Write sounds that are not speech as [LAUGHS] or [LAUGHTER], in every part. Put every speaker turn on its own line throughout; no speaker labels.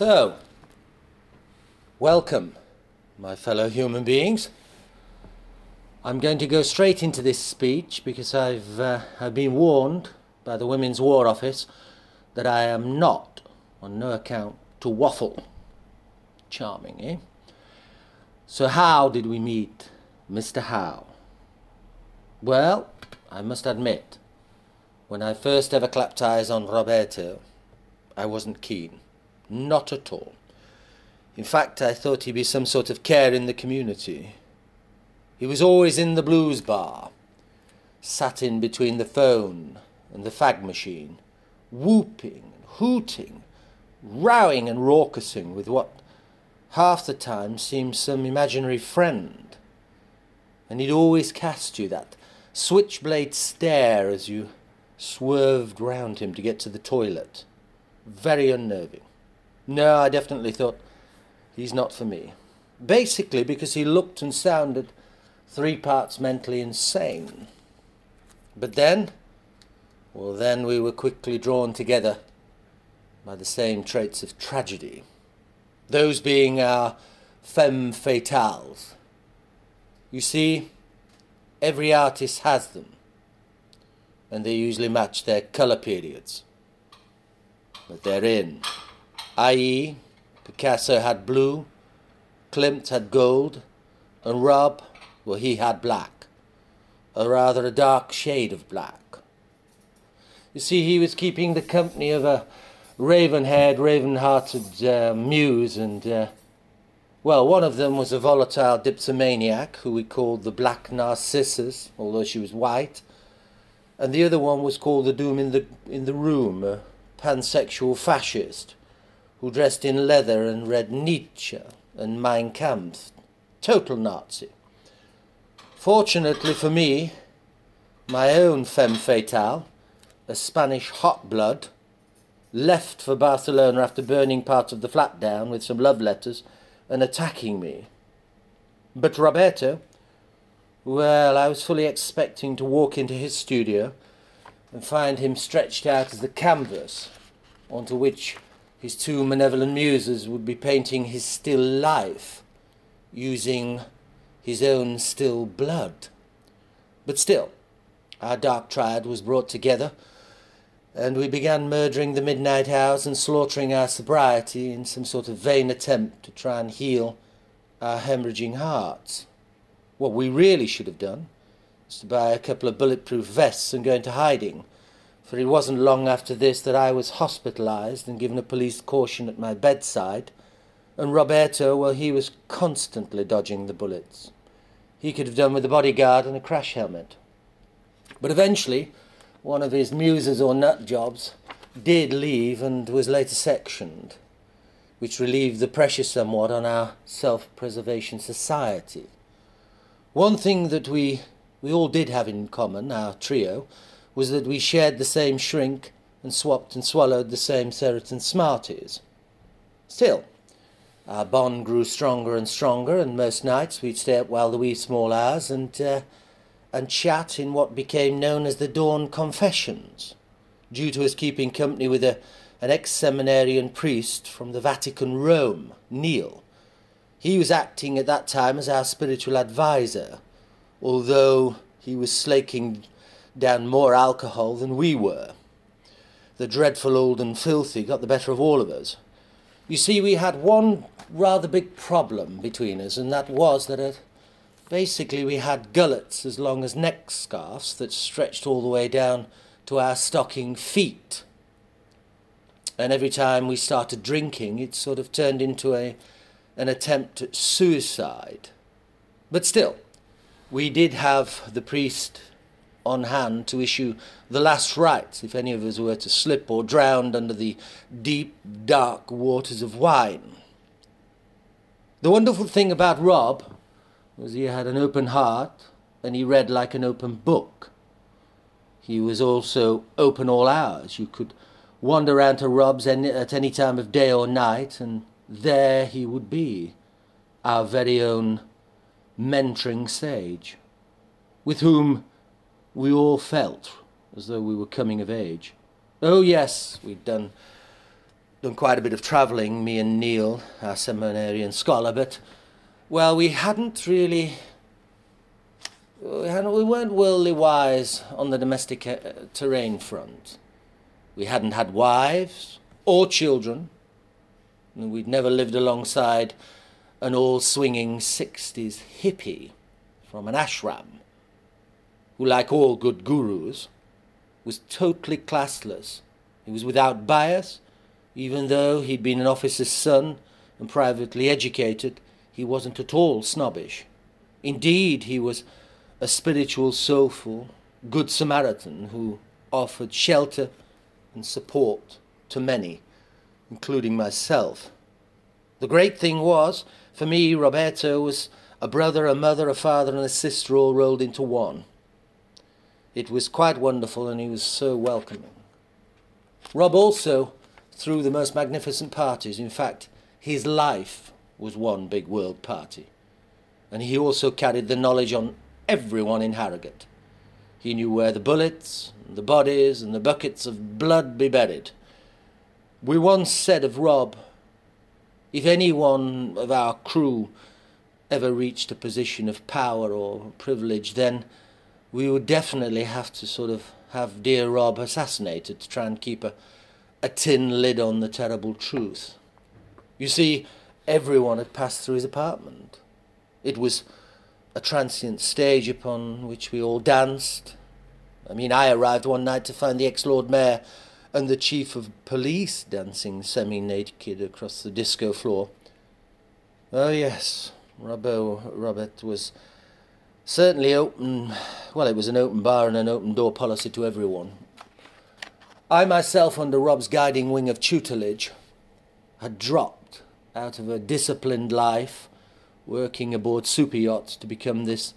So, welcome, my fellow human beings. I'm going to go straight into this speech because I've, uh, I've been warned by the Women's War Office that I am not, on no account, to waffle. Charming, eh? So, how did we meet Mr. Howe? Well, I must admit, when I first ever clapped eyes on Roberto, I wasn't keen. Not at all. In fact, I thought he'd be some sort of care in the community. He was always in the blues bar, sat in between the phone and the fag machine, whooping and hooting, rowing and raucousing with what half the time seemed some imaginary friend. And he'd always cast you that switchblade stare as you swerved round him to get to the toilet. Very unnerving. No, I definitely thought he's not for me. Basically because he looked and sounded three parts mentally insane. But then, well, then we were quickly drawn together by the same traits of tragedy, those being our femme fatales. You see, every artist has them, and they usually match their colour periods. But they're in i.e., Picasso had blue, Klimt had gold, and Rob, well, he had black, or rather a dark shade of black. You see, he was keeping the company of a raven haired, raven hearted uh, muse, and, uh, well, one of them was a volatile dipsomaniac who we called the Black Narcissus, although she was white, and the other one was called the Doom in the, in the Room, a pansexual fascist who dressed in leather and read Nietzsche and Mein Kampf. Total Nazi. Fortunately for me, my own femme fatale, a Spanish hot blood, left for Barcelona after burning part of the flat down with some love letters and attacking me. But Roberto, well, I was fully expecting to walk into his studio and find him stretched out as the canvas onto which his two malevolent muses would be painting his still life using his own still blood. But still, our dark triad was brought together, and we began murdering the midnight hours and slaughtering our sobriety in some sort of vain attempt to try and heal our hemorrhaging hearts. What we really should have done was to buy a couple of bulletproof vests and go into hiding for it wasn't long after this that I was hospitalized and given a police caution at my bedside, and Roberto, well, he was constantly dodging the bullets. He could have done with a bodyguard and a crash helmet. But eventually, one of his muses or nut jobs did leave and was later sectioned, which relieved the pressure somewhat on our self-preservation society. One thing that we, we all did have in common, our trio, was that we shared the same shrink and swapped and swallowed the same Seriton Smarties. Still, our bond grew stronger and stronger, and most nights we'd stay up while the wee small hours and, uh, and chat in what became known as the Dawn Confessions, due to us keeping company with a, an ex-seminarian priest from the Vatican, Rome, Neil. He was acting at that time as our spiritual adviser, although he was slaking down more alcohol than we were. The dreadful old and filthy got the better of all of us. You see, we had one rather big problem between us, and that was that uh, basically we had gullets as long as neck scarfs that stretched all the way down to our stocking feet. And every time we started drinking, it sort of turned into a, an attempt at suicide. But still, we did have the priest on hand to issue the last rites if any of us were to slip or drown under the deep, dark waters of wine. The wonderful thing about Rob was he had an open heart and he read like an open book. He was also open all hours. You could wander round to Rob's any, at any time of day or night, and there he would be, our very own mentoring sage, with whom we all felt as though we were coming of age. Oh, yes, we'd done done quite a bit of travelling, me and Neil, our seminarian scholar, but, well, we hadn't really. We, hadn't, we weren't worldly wise on the domestic uh, terrain front. We hadn't had wives or children. And we'd never lived alongside an all swinging 60s hippie from an ashram, who, like all good gurus, was totally classless. He was without bias, even though he'd been an officer's son and privately educated, he wasn't at all snobbish. Indeed, he was a spiritual, soulful, good Samaritan who offered shelter and support to many, including myself. The great thing was, for me, Roberto was a brother, a mother, a father, and a sister all rolled into one. It was quite wonderful, and he was so welcoming. Rob also threw the most magnificent parties. In fact, his life was one big world party. And he also carried the knowledge on everyone in Harrogate. He knew where the bullets, the bodies, and the buckets of blood be buried. We once said of Rob, if any one of our crew ever reached a position of power or privilege, then we would definitely have to sort of have dear Rob assassinated to try and keep a, a tin lid on the terrible truth. You see, everyone had passed through his apartment. It was a transient stage upon which we all danced. I mean, I arrived one night to find the ex Lord Mayor and the Chief of Police dancing semi naked across the disco floor. Oh, yes, Robbo, Robert was certainly open. Well, it was an open bar and an open door policy to everyone. I myself, under Rob's guiding wing of tutelage, had dropped out of a disciplined life, working aboard super yachts to become this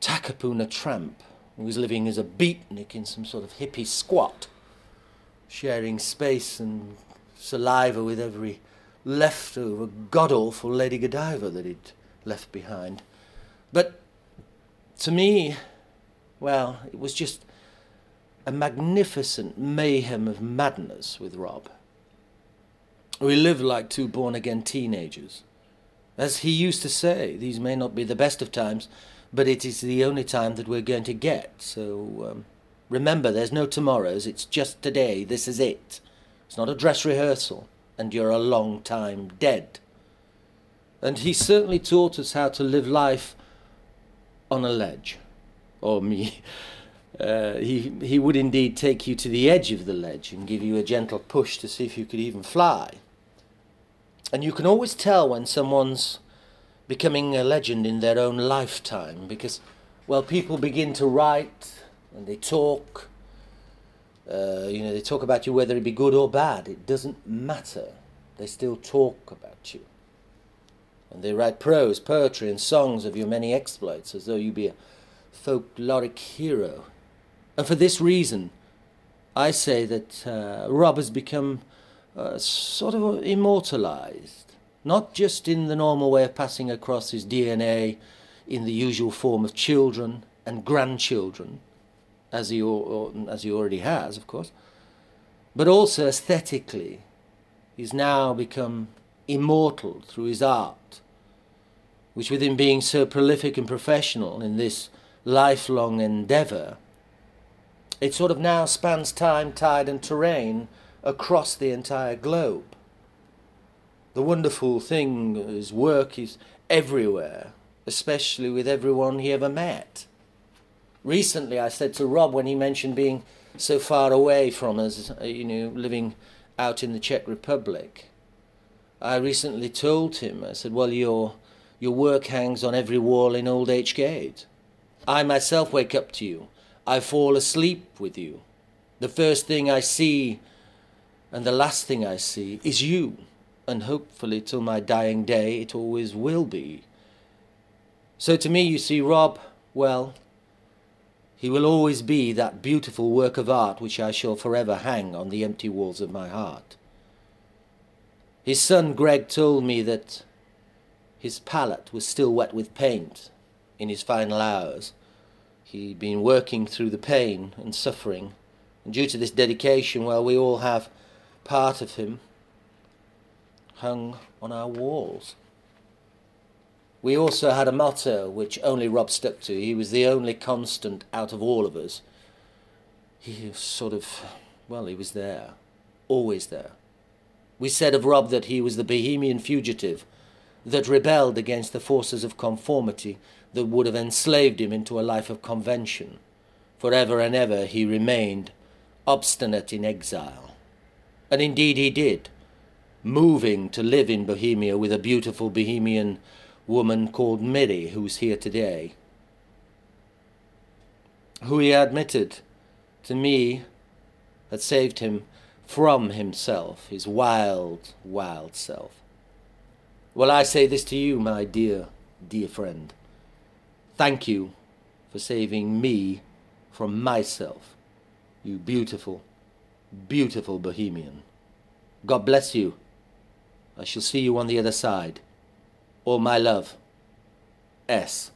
Takapuna tramp who was living as a beatnik in some sort of hippie squat, sharing space and saliva with every leftover god awful Lady Godiva that he'd left behind. But to me, well, it was just a magnificent mayhem of madness with Rob. We lived like two born again teenagers. As he used to say, these may not be the best of times, but it is the only time that we're going to get. So um, remember, there's no tomorrows, it's just today, this is it. It's not a dress rehearsal, and you're a long time dead. And he certainly taught us how to live life on a ledge, or me. [LAUGHS] Uh, he, he would indeed take you to the edge of the ledge and give you a gentle push to see if you could even fly. And you can always tell when someone's becoming a legend in their own lifetime because, well, people begin to write and they talk. Uh, you know, they talk about you whether it be good or bad. It doesn't matter. They still talk about you. And they write prose, poetry, and songs of your many exploits as though you be a folkloric hero. And for this reason, I say that uh, Rob has become uh, sort of immortalized, not just in the normal way of passing across his DNA in the usual form of children and grandchildren, as he, or, as he already has, of course, but also aesthetically. He's now become immortal through his art, which, with him being so prolific and professional in this lifelong endeavour, it sort of now spans time, tide, and terrain across the entire globe. The wonderful thing is work is everywhere, especially with everyone he ever met. Recently, I said to Rob when he mentioned being so far away from us, uh, you know, living out in the Czech Republic. I recently told him, I said, well, your, your work hangs on every wall in Old H Gate. I myself wake up to you. I fall asleep with you. The first thing I see and the last thing I see is you, and hopefully till my dying day it always will be. So to me, you see, Rob, well, he will always be that beautiful work of art which I shall forever hang on the empty walls of my heart. His son Greg told me that his palette was still wet with paint in his final hours. He'd been working through the pain and suffering, and due to this dedication, well, we all have part of him hung on our walls. We also had a motto which only Rob stuck to. He was the only constant out of all of us. He was sort of, well, he was there, always there. We said of Rob that he was the Bohemian fugitive that rebelled against the forces of conformity that would have enslaved him into a life of convention. Forever and ever he remained obstinate in exile. And indeed he did, moving to live in Bohemia with a beautiful Bohemian woman called Miri, who's here today, who he admitted to me had saved him from himself, his wild, wild self. Well, I say this to you, my dear, dear friend. Thank you for saving me from myself, you beautiful, beautiful Bohemian. God bless you. I shall see you on the other side. All my love. S.